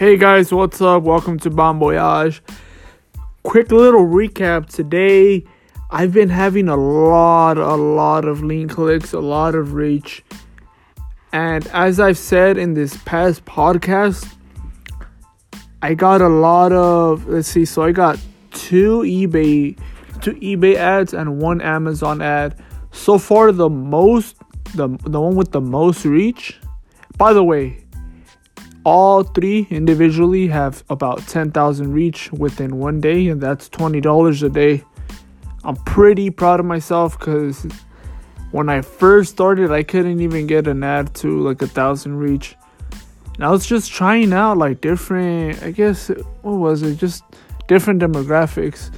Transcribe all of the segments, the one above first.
Hey guys, what's up? Welcome to Bon Voyage. Quick little recap today. I've been having a lot, a lot of link clicks, a lot of reach. And as I've said in this past podcast, I got a lot of, let's see, so I got two eBay, two eBay ads and one Amazon ad. So far, the most, the, the one with the most reach. By the way, all three individually have about 10,000 reach within one day, and that's $20 a day. I'm pretty proud of myself because when I first started, I couldn't even get an ad to like a thousand reach. And I was just trying out like different, I guess, what was it? Just different demographics.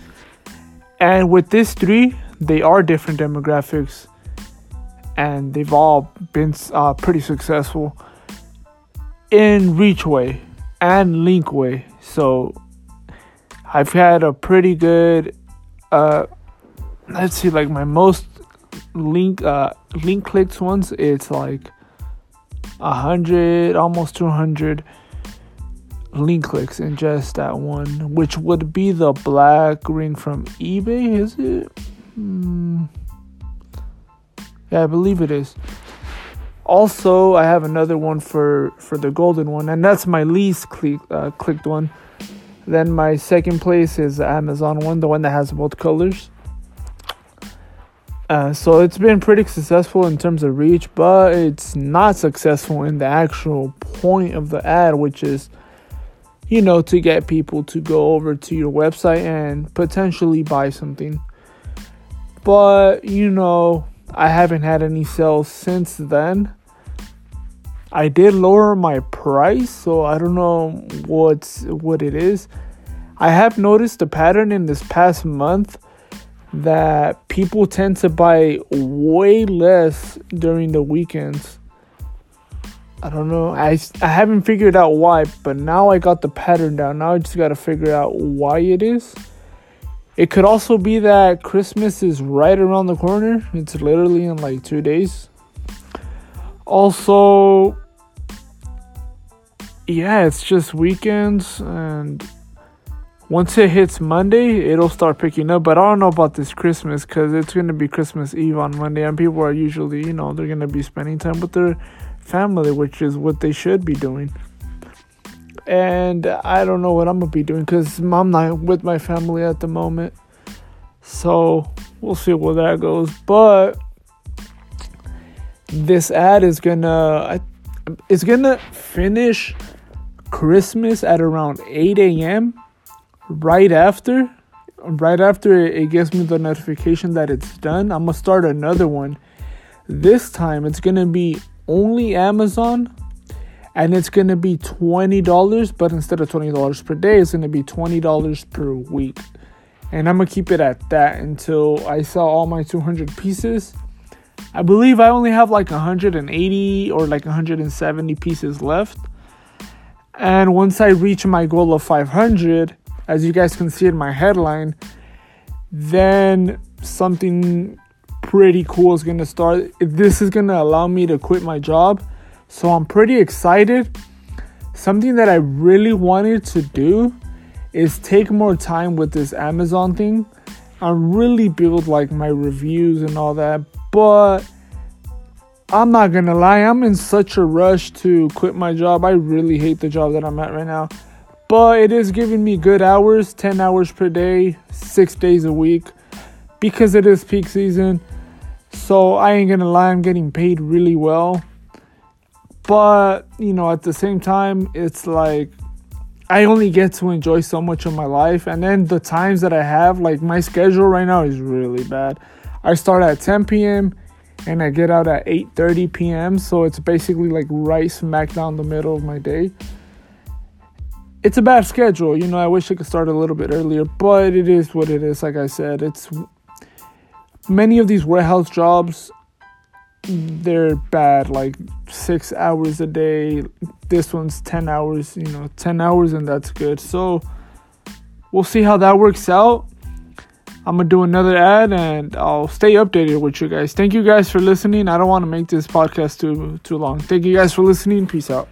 And with this three, they are different demographics, and they've all been uh, pretty successful in Reachway and Linkway. So I've had a pretty good uh let's see like my most link uh link clicks ones it's like a hundred almost 200 link clicks in just that one which would be the black ring from ebay is it mm. yeah i believe it is also, I have another one for for the golden one, and that's my least click, uh, clicked one. Then my second place is the Amazon one, the one that has both colors. Uh, so it's been pretty successful in terms of reach, but it's not successful in the actual point of the ad, which is, you know, to get people to go over to your website and potentially buy something. But, you know, I haven't had any sales since then. I did lower my price, so I don't know what's what it is. I have noticed a pattern in this past month that people tend to buy way less during the weekends. I don't know. I, I haven't figured out why, but now I got the pattern down. Now I just got to figure out why it is. It could also be that Christmas is right around the corner. It's literally in like two days. Also, yeah, it's just weekends and once it hits Monday, it'll start picking up. But I don't know about this Christmas because it's going to be Christmas Eve on Monday, and people are usually, you know, they're going to be spending time with their family, which is what they should be doing. And I don't know what I'm going to be doing because I'm not with my family at the moment. So we'll see where that goes. But this ad is going to, it's going to finish Christmas at around 8 a.m. Right after, right after it gives me the notification that it's done, I'm gonna start another one. This time it's gonna be only Amazon and it's gonna be $20, but instead of $20 per day, it's gonna be $20 per week. And I'm gonna keep it at that until I sell all my 200 pieces. I believe I only have like 180 or like 170 pieces left. And once I reach my goal of 500, as you guys can see in my headline, then something pretty cool is gonna start. This is gonna allow me to quit my job. So I'm pretty excited. Something that I really wanted to do is take more time with this Amazon thing and really build like my reviews and all that. But I'm not gonna lie, I'm in such a rush to quit my job. I really hate the job that I'm at right now. But it is giving me good hours 10 hours per day, six days a week, because it is peak season. So I ain't gonna lie, I'm getting paid really well. But, you know, at the same time, it's like I only get to enjoy so much of my life. And then the times that I have, like my schedule right now is really bad. I start at 10 p.m and I get out at 8:30 p.m. So it's basically like right smack down the middle of my day. It's a bad schedule, you know. I wish I could start a little bit earlier, but it is what it is. Like I said, it's many of these warehouse jobs. They're bad, like six hours a day. This one's 10 hours, you know, 10 hours, and that's good. So we'll see how that works out. I'm gonna do another ad and I'll stay updated with you guys. Thank you guys for listening. I don't want to make this podcast too too long. Thank you guys for listening. Peace out.